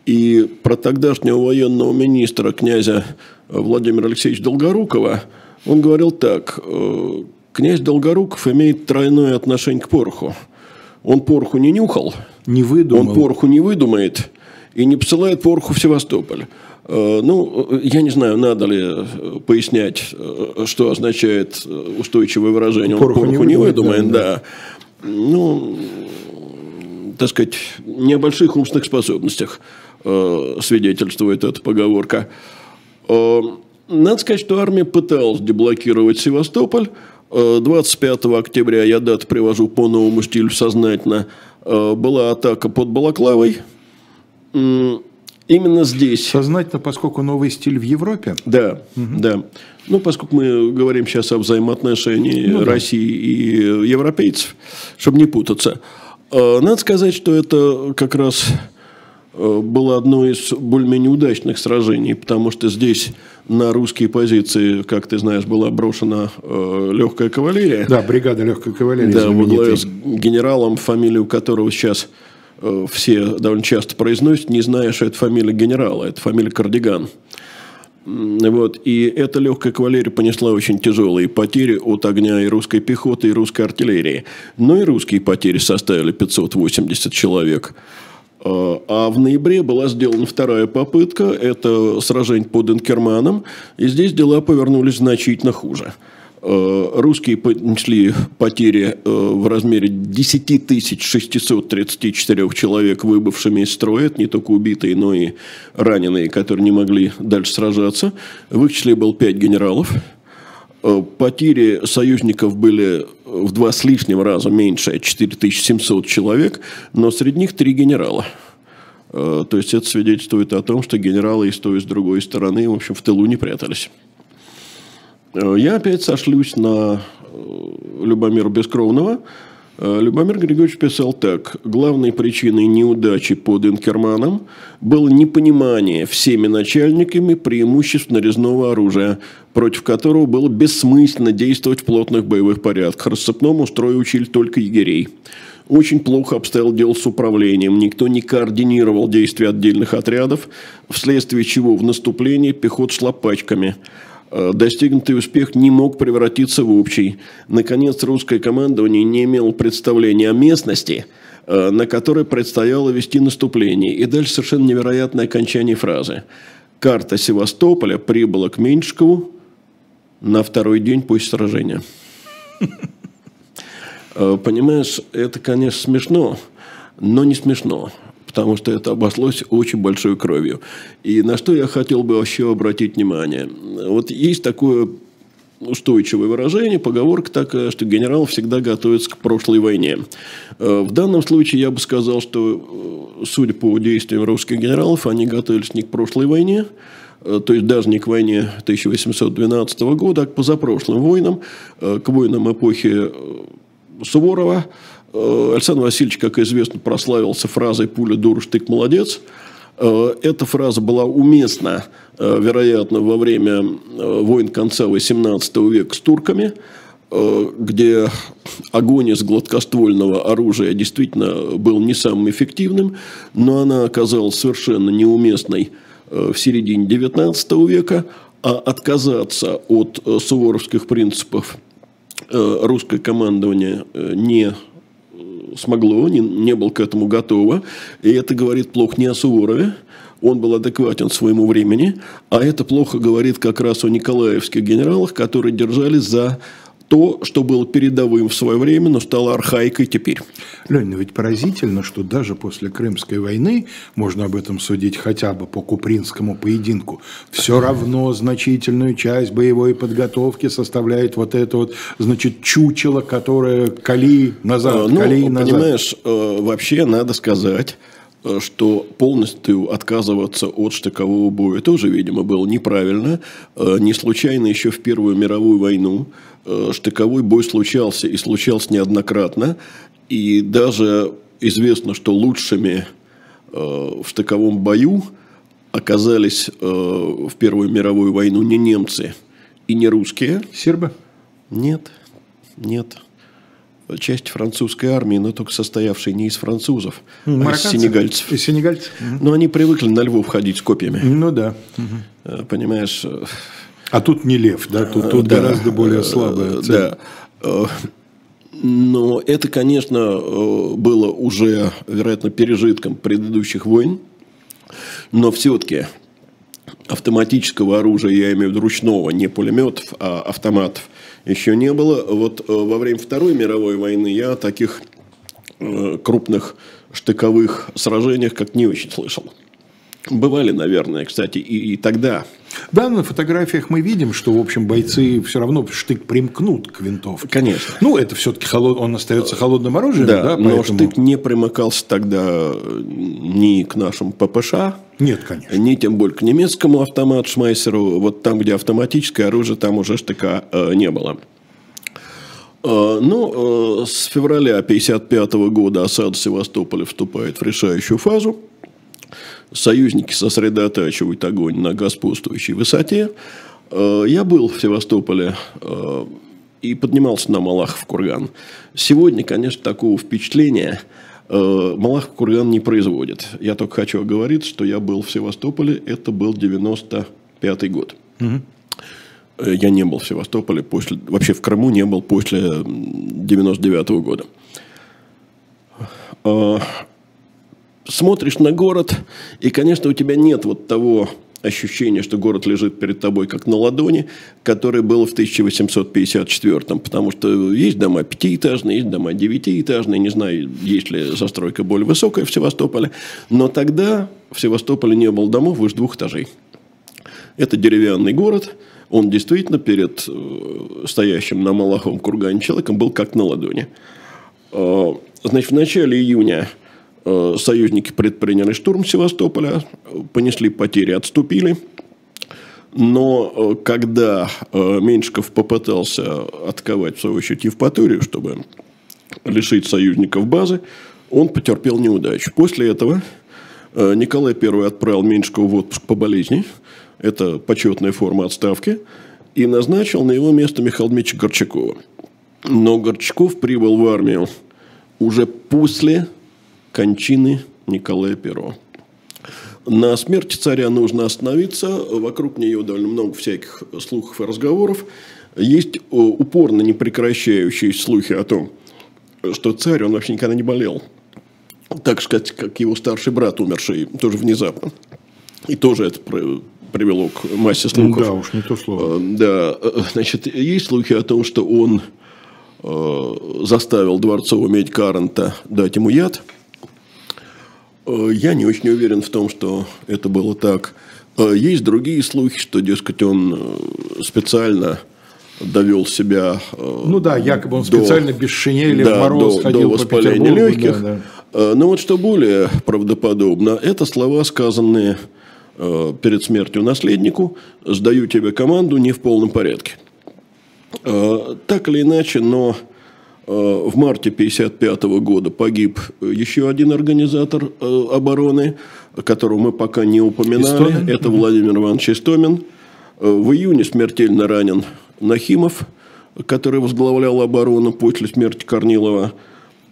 И про тогдашнего военного министра князя Владимира Алексеевича Долгорукова он говорил так. «Э, Князь Долгоруков имеет тройное отношение к пороху. Он пороху не нюхал, не выдумал. он пороху не выдумает и не посылает пороху в Севастополь. Э, ну, я не знаю, надо ли пояснять, э, что означает устойчивое выражение. Он пороху, пороху не, не выдумает, да. да. Ну, так сказать, не о больших умственных способностях. Э, свидетельствует эта поговорка. Э, надо сказать, что армия пыталась деблокировать Севастополь. 25 э, октября, я дату привожу по новому стилю сознательно, была атака под Балаклавой. Именно здесь. Сознательно, поскольку новый стиль в Европе? Да, угу. да. Ну, поскольку мы говорим сейчас о взаимоотношении ну, России да. и европейцев, чтобы не путаться. Надо сказать, что это как раз было одно из более-менее удачных сражений, потому что здесь на русские позиции, как ты знаешь, была брошена э, легкая кавалерия. Да, бригада легкой кавалерии. Да, во главе с генералом, фамилию которого сейчас э, все довольно часто произносят, не зная, что это фамилия генерала, это фамилия Кардиган. Вот. И эта легкая кавалерия понесла очень тяжелые потери от огня и русской пехоты, и русской артиллерии. Но и русские потери составили 580 человек. А, а в ноябре была сделана вторая попытка, это сражение под Инкерманом, и здесь дела повернулись значительно хуже. А, русские понесли потери а, в размере 10 634 человек, выбывшими из строя. Это не только убитые, но и раненые, которые не могли дальше сражаться. В их числе был 5 генералов – Э, потери союзников были в два с лишним раза меньше, 4700 человек, но среди них три генерала. Э, то есть это свидетельствует о том, что генералы и с той, и с другой стороны, в общем, в тылу не прятались. Э, я опять сошлюсь на Любомира Бескровного, Э, Любомир Григорьевич писал так. Главной причиной неудачи под Инкерманом было непонимание всеми начальниками преимуществ нарезного оружия, против которого было бессмысленно действовать в плотных боевых порядках. Рассыпному строю учили только егерей. Очень плохо обстоял дело с управлением. Никто не координировал действия отдельных отрядов, вследствие чего в наступлении пехот шла пачками – Э, достигнутый успех не мог превратиться в общий. Наконец, русское командование не имело представления о местности, э, на которой предстояло вести наступление. И дальше совершенно невероятное окончание фразы. Карта Севастополя прибыла к Меньшикову на второй день после сражения. Э, понимаешь, это, конечно, смешно, но не смешно потому что это обошлось очень большой кровью. И на что я хотел бы вообще обратить внимание. Вот есть такое устойчивое выражение, поговорка такая, что генерал всегда готовится к прошлой войне. Э, в данном случае я бы сказал, что, э, судя по действиям русских генералов, они готовились не к прошлой войне, э, то есть даже не к войне 1812 года, а к позапрошлым войнам, к войнам эпохи Суворова, Александр Васильевич, как известно, прославился фразой «пуля, дура, штык, молодец». Э, эта фраза была уместна, э, вероятно, во время войн конца XVIII века с турками. где огонь из гладкоствольного оружия действительно был не самым эффективным, но она оказалась совершенно неуместной в середине XIX века, а отказаться от суворовских принципов русское командование не смогло, не, не был к этому готово. И это говорит плохо не о Суворове, он был адекватен своему времени, а это плохо говорит как раз о николаевских генералах, которые держались за то, что было передовым в свое время, но стало архаикой теперь. Лень, ведь поразительно, что даже после Крымской войны, можно об этом судить хотя бы по Купринскому поединку, все равно значительную часть боевой подготовки составляет вот это вот, значит, чучело, которое кали назад, а, ну, кали назад. Понимаешь, э, вообще надо сказать, что полностью отказываться от штыкового боя тоже, видимо, было неправильно. Э, не случайно еще в Первую мировую войну Э, штыковой бой случался и случался неоднократно. И даже известно, что лучшими э, в штыковом бою оказались э, в Первую мировую войну не немцы и не русские. Сербы? Нет, нет. Часть французской армии, но только состоявшей не из французов, Марокканцы? а из сенегальцев. Из сенегальцев? Но они привыкли на Львов ходить с копьями. Ну да. Понимаешь, а тут не лев, да, тут, тут да, гораздо более слабая цель. Да. Э, но это, конечно, э, было уже, вероятно, пережитком предыдущих войн. Но все-таки автоматического оружия, я имею в виду ручного, не пулеметов, а автоматов, еще не было. Вот э, во время Второй мировой войны я о таких крупных штыковых сражениях как не очень слышал. Бывали, наверное, кстати, и, и тогда. Да, на фотографиях мы видим, что, в общем, бойцы все равно штык примкнут к винтовке. Конечно. Ну, это все-таки холод... он остается холодным оружием, да, да поэтому... но штык не примыкался тогда ни к нашему ППШ, нет, конечно. Ни тем более к немецкому автомат Шмайсеру. Вот там, где автоматическое оружие, там уже штыка э, не было. Э, ну, э, с февраля 1955 года осада Севастополя вступает в решающую фазу союзники сосредотачивают огонь на господствующей высоте. Э, я был в Севастополе э, и поднимался на Малахов курган. Сегодня, конечно, такого впечатления э, Малахов курган не производит. Я только хочу оговориться, что я был в Севастополе, это был 95 год. Угу. Я не был в Севастополе после, вообще в Крыму не был после 99 -го года смотришь на город, и, конечно, у тебя нет вот того ощущения, что город лежит перед тобой как на ладони, которое было в 1854 потому что есть дома пятиэтажные, есть дома девятиэтажные, не знаю, есть ли застройка более высокая в Севастополе, но тогда в Севастополе не было домов выше двух этажей. Это деревянный город, он действительно перед э, стоящим на Малаховом кургане человеком был как на ладони. Э, значит, в начале июня союзники предприняли штурм Севастополя, понесли потери, отступили. Но э, когда э, Меньшиков попытался атаковать, в свою очередь, Евпаторию, чтобы лишить союзников базы, он потерпел неудачу. После этого Николай I отправил Меньшикова в отпуск по болезни. Это почетная форма отставки. И назначил на его место Михаила Дмитриевича Горчакова. Но Горчаков прибыл в армию уже после кончины Николая I. На смерти царя нужно остановиться. Вокруг нее довольно много всяких слухов и разговоров. Есть э, упорно непрекращающиеся слухи о том, что царь, он вообще никогда не болел. Так сказать, как его старший брат, умерший тоже внезапно. И тоже это привело к массе слухов. Да, уж не то слово. Э, да, э, значит, есть слухи о том, что он заставил Дворцова медь Карента дать ему яд – я не очень уверен в том, что это было так. Э, есть другие слухи, что, дескать, он э, специально довел себя. Ну да, якобы он до, специально без шинели да, в мороз до, ходил до воспаления по легких. Да, да. Но вот что более правдоподобно, это слова, сказанные перед смертью наследнику, сдаю тебе команду не в полном порядке. Так или иначе, но в марте 1955 года погиб еще один организатор э, обороны, которого мы пока не упоминали. Истомин? Это Владимир Иванович Истомин. Э, в июне смертельно ранен Нахимов. который возглавлял оборону после смерти Корнилова.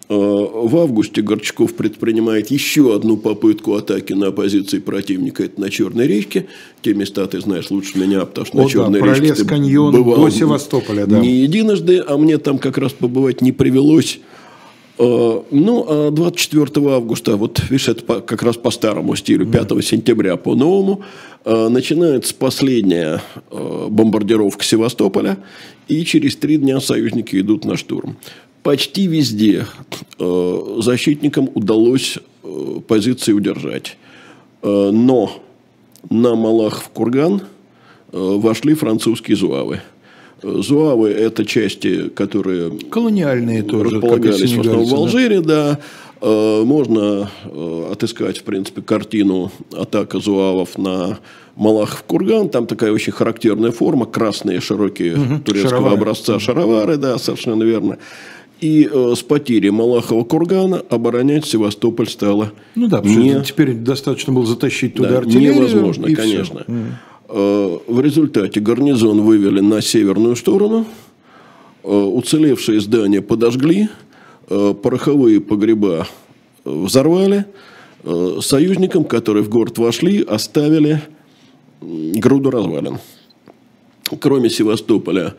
Э, в августе Горчаков предпринимает еще одну попытку атаки на позиции противника. Это на Черной речке. Те места ты знаешь лучше меня, потому что О, на Черной да, речке ты каньон бывал до Севастополя. Да. Не единожды, а мне там как раз побывать не привелось. Э, ну, а 24 августа, вот видишь, это как раз по старому стилю, 5 сентября по новому, э, начинается последняя бомбардировка Севастополя, и через три дня союзники идут на штурм почти везде э, защитникам удалось э, позиции удержать. Э, но на Малахов курган вошли французские зуавы. Зуавы – это части, которые колониальные тоже, располагались в основном в Алжире, да. да. Можно отыскать, в принципе, картину атака зуавов на Малахов курган. Там такая очень характерная форма, красные широкие угу, турецкого шаровары. образца шаровары, да, совершенно верно. И э, с потери Малахова кургана оборонять Севастополь стало Ну да, не... теперь достаточно было затащить туда да, артиллерию. Невозможно, конечно. Все. Э, в результате гарнизон вывели на северную сторону. Э, уцелевшие здания подожгли. Э, пороховые погреба взорвали. Э, союзникам, которые в город вошли, оставили груду развалин. Кроме Севастополя,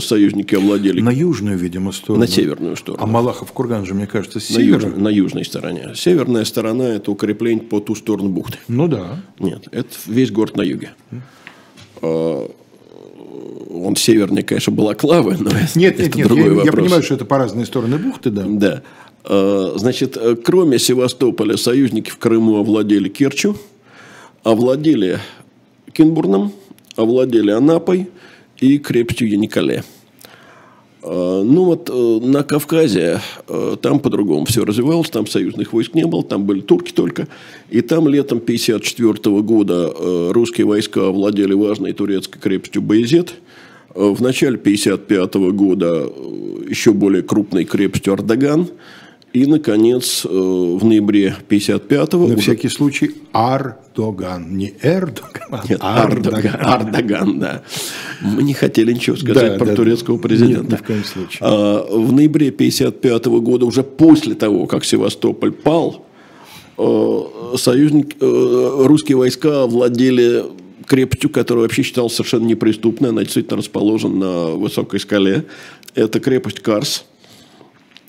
союзники овладели. На южную, видимо, сторону. На северную сторону. А Малахов курган же, мне кажется, с на севера. Юж, на южной стороне. Северная сторона – это укрепление по ту сторону бухты. Ну да. Нет, это весь город на юге. А, он северный, конечно, Балаклавы, но нет, это нет, нет, другой я, вопрос. Я понимаю, что это по разные стороны бухты, да. Да. А, значит, кроме Севастополя, союзники в Крыму овладели Керчью, овладели Кинбурном, овладели Анапой – и крепостью Яникале. А, ну вот э, на Кавказе э, там по-другому все развивалось, там союзных войск не было, там были турки только. И там летом 1954 года э, русские войска овладели важной турецкой крепостью Баязет. В начале 1955 года еще более крупной крепостью Ардаган – и, наконец, э, в ноябре 55-го... На уже... всякий случай Ардоган. Не Эрдоган, (laughs) Нет, Ардоган. Ардоган, да. Мы не хотели ничего сказать да, про да, турецкого президента. Нет, ни в коем случае. А, в ноябре 55 -го года, уже после того, как Севастополь пал, э, союзник, э, русские войска владели крепостью, которая вообще считалась совершенно неприступной. Она действительно расположена на высокой скале. Это крепость Карс –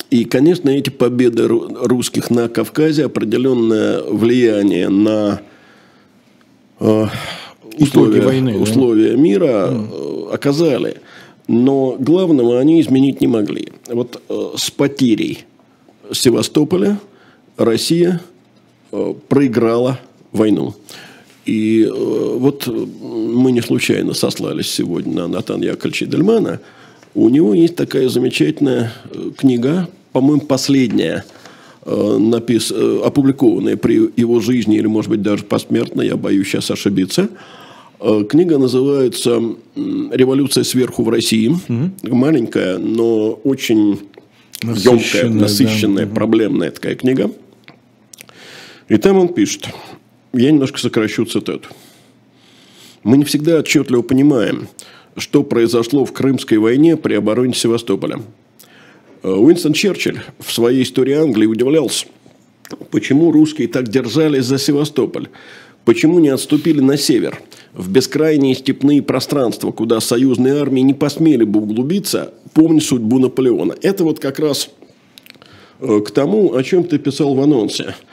и, конечно, эти победы русских на Кавказе определенное влияние на э, условия, войны, условия да? мира mm. оказали. Но главного они изменить не могли. Вот э, с потерей Севастополя Россия э, проиграла войну. И э, вот мы не случайно сослались сегодня на Натана Яковлевича Дельмана. У него есть такая замечательная книга по-моему, последняя э, напис, э, опубликованная при его жизни, или, может быть, даже посмертно, я боюсь сейчас ошибиться. Э, книга называется «Революция сверху в России». Угу. Маленькая, но очень насыщенная, емкая, насыщенная, да. проблемная такая книга. И там он пишет, я немножко сокращу цитату. Мы не всегда отчетливо понимаем, что произошло в Крымской войне при обороне Севастополя – Уинстон Черчилль в своей истории Англии удивлялся, почему русские так держались за Севастополь, почему не отступили на север, в бескрайние степные пространства, куда союзные армии не посмели бы углубиться, помни судьбу Наполеона. Это вот как раз э, к тому, о чем ты писал в анонсе –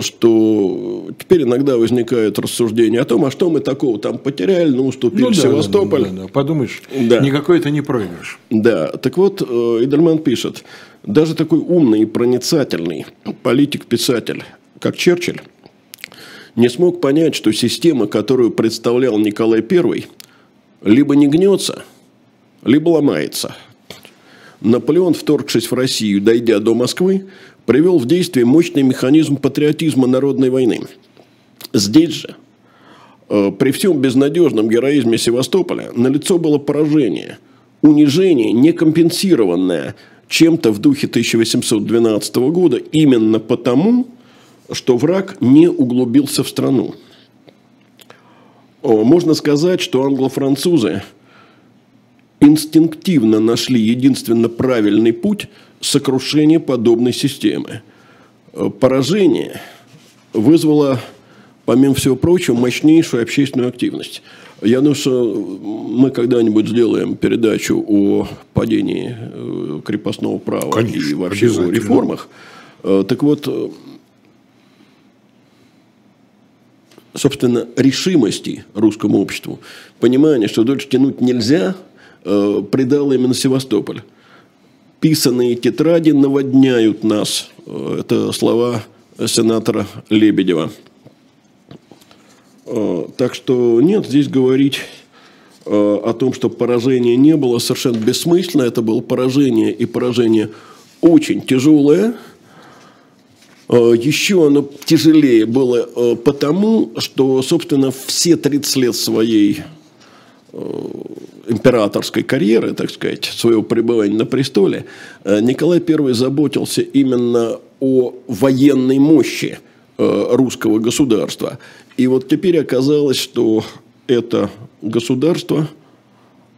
что теперь иногда возникает рассуждение о том, а что мы такого там потеряли, ну, уступили ну, да, Севастополь. Да, да, да. Подумаешь, да. никакой это не проигрыш. Да, так вот, э, Идельман пишет, даже такой умный и проницательный политик-писатель, как Черчилль, не смог понять, что система, которую представлял Николай I, либо не гнется, либо ломается. Наполеон, вторгшись в Россию, дойдя до Москвы, привел в действие мощный механизм патриотизма народной войны. Здесь же, э, при всем безнадежном героизме Севастополя, налицо было поражение, унижение, некомпенсированное чем-то в духе 1812 года именно потому, что враг не углубился в страну. Можно сказать, что англо-французы инстинктивно нашли единственно правильный путь сокрушения подобной системы. Э, поражение вызвало, помимо всего прочего, мощнейшую общественную активность. Я думаю, что мы когда-нибудь сделаем передачу о падении э, крепостного права Конечно, и вообще о реформах. Э, так вот, собственно, решимости русскому обществу, понимание, что дольше тянуть нельзя, придало именно Севастополь. Писанные тетради наводняют нас. Э, это слова сенатора Лебедева. Э, так что нет, здесь говорить о том, что поражения не было, совершенно бессмысленно. Это было поражение, и поражение очень тяжелое – Э, Еще оно тяжелее было э, потому, что, собственно, все 30 лет своей э, императорской карьеры, так сказать, своего пребывания на престоле, Николай I заботился именно о военной мощи русского государства. И вот теперь оказалось, что это государство –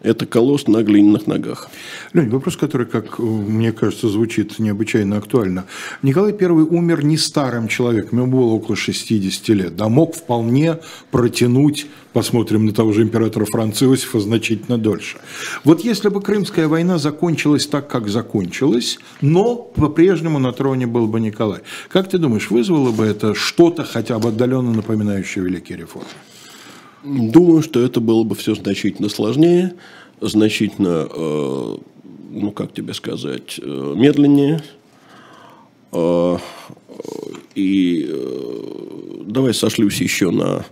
это колосс на глиняных ногах. Лень, вопрос, который, как мне кажется, звучит необычайно актуально. Николай I умер не старым человеком, ему было около 60 лет. Да мог вполне протянуть, посмотрим на того же императора Франца Иосифа, значительно дольше. Вот если бы Крымская война закончилась так, как закончилась, но по-прежнему на троне был бы Николай, как ты думаешь, вызвало бы это что-то хотя бы отдаленно напоминающее великие реформы? Думаю, что это было бы все значительно сложнее, значительно, э, ну как тебе сказать, э, медленнее. Э, и давай сошлюсь еще на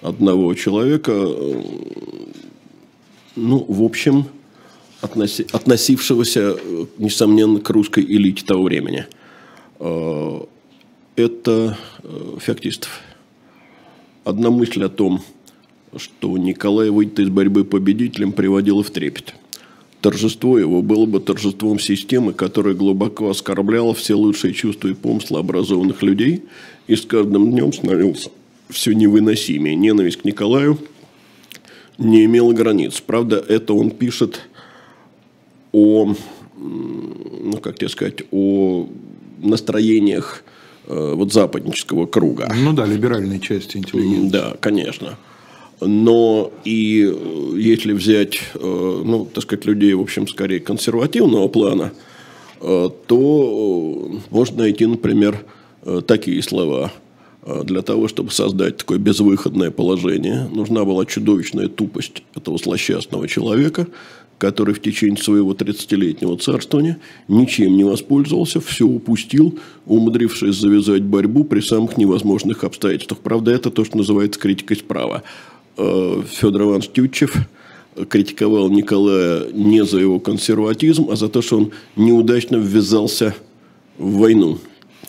одного человека, ну, в общем, относи, относившегося, несомненно, к русской элите того времени. Это Феоктистов. Одна мысль о том, что Николай выйдет из борьбы победителем приводило в трепет. Торжество его было бы торжеством системы, которая глубоко оскорбляла все лучшие чувства и помыслы образованных людей, и с каждым днем становился все невыносимее. Ненависть к Николаю не имела границ. Правда, это он пишет о, ну, как тебе сказать, о настроениях э, вот западнического круга. Ну да, либеральной части интеллигенции. Да, конечно но и э, если взять, э, ну, так сказать, людей, в общем, скорее консервативного плана, э, то можно найти, например, такие слова. Для того, чтобы создать такое безвыходное положение, нужна была чудовищная тупость этого злосчастного человека, который в течение своего 30-летнего царствования ничем не воспользовался, все упустил, умудрившись завязать борьбу при самых невозможных обстоятельствах. Правда, это то, что называется критикой справа. Э, Федор Иванович Тютчев критиковал Николая не за его консерватизм, а за то, что он неудачно ввязался в войну.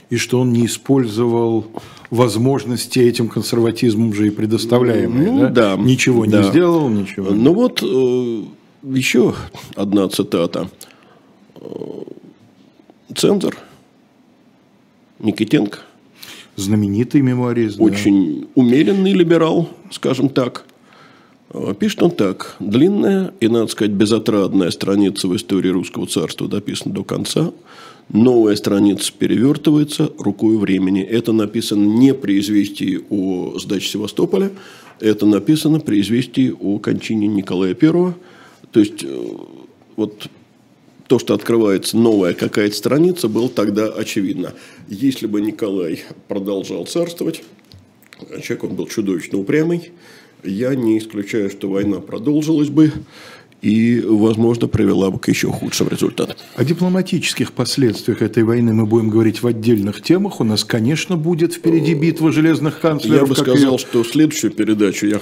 И что он не использовал возможности этим консерватизмом же и предоставляемые. Ну, да? да. Ничего да. не сделал, ничего. Ну вот э, еще одна цитата. Э, Центр Никитенко – знаменитый мемуарист. Очень да. умеренный либерал, скажем так. А, пишет он так. Длинная и, надо сказать, безотрадная страница в истории русского царства дописана до конца. Новая страница перевертывается рукой времени. Это написано не при известии о сдаче Севастополя, это написано при известии о кончине Николая I. То есть, э, вот то, что открывается новая какая-то страница, было тогда очевидно. Если бы Николай продолжал царствовать, человек он был чудовищно упрямый, я не исключаю, что война продолжилась бы и, возможно, привела бы к еще худшим результатам. О дипломатических последствиях этой войны мы будем говорить в отдельных темах. У нас, конечно, будет впереди битва железных канцлеров. Я бы сказал, ее... что следующую передачу я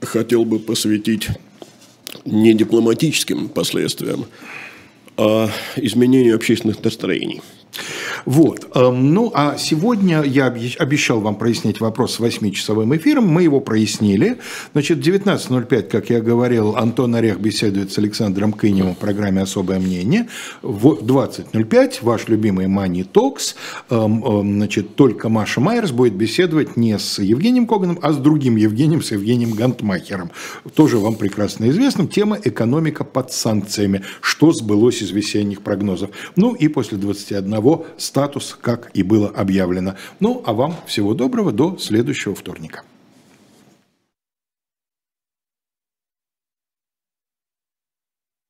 хотел бы посвятить не дипломатическим последствиям, а изменению общественных настроений. Вот. Эм, ну, а сегодня я обещал вам прояснить вопрос с 8-часовым эфиром. Мы его прояснили. Значит, 19.05, как я говорил, Антон Орех беседует с Александром Кыневым в программе «Особое мнение». В 20.05 ваш любимый Talks. Эм, эм, значит, только Маша Майерс будет беседовать не с Евгением Коганом, а с другим Евгением, с Евгением Гантмахером. Тоже вам прекрасно известным. Тема «Экономика под санкциями». Что сбылось из весенних прогнозов. Ну и после 21 статус, как и было объявлено. Ну, а вам всего доброго до следующего вторника.